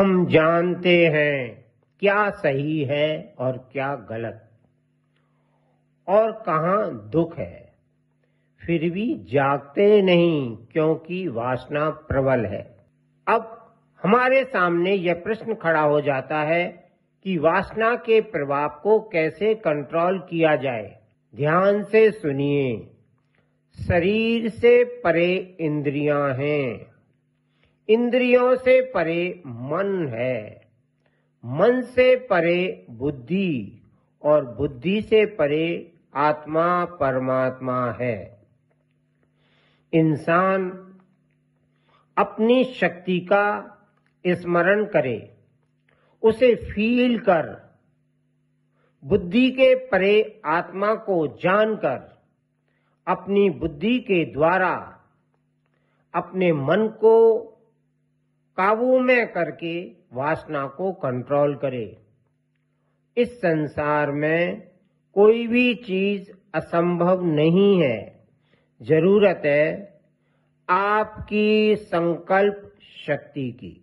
हम जानते हैं क्या सही है और क्या गलत। और कहाँ दुख है। फिर भी जागते नहीं क्योंकि वासना प्रबल है। अब हमारे सामने यह प्रश्न खड़ा हो जाता है कि वासना के प्रभाव को कैसे कंट्रोल किया जाए। ध्यान से सुनिए। शरीर से परे इंद्रियाँ हैं। इंद्रियों से परे मन है। मन से परे बुद्धि और बुद्धि से परे आत्मा परमात्मा है। इंसान अपनी शक्ति का स्मरण करे, उसे फील कर, बुद्धि के परे आत्मा को जानकर, अपनी बुद्धि के द्वारा अपने मन को काबू में करके वासना को कंट्रोल करे। इस संसार में कोई भी चीज़ असंभव नहीं है। ज़रूरत है आपकी संकल्प शक्ति की।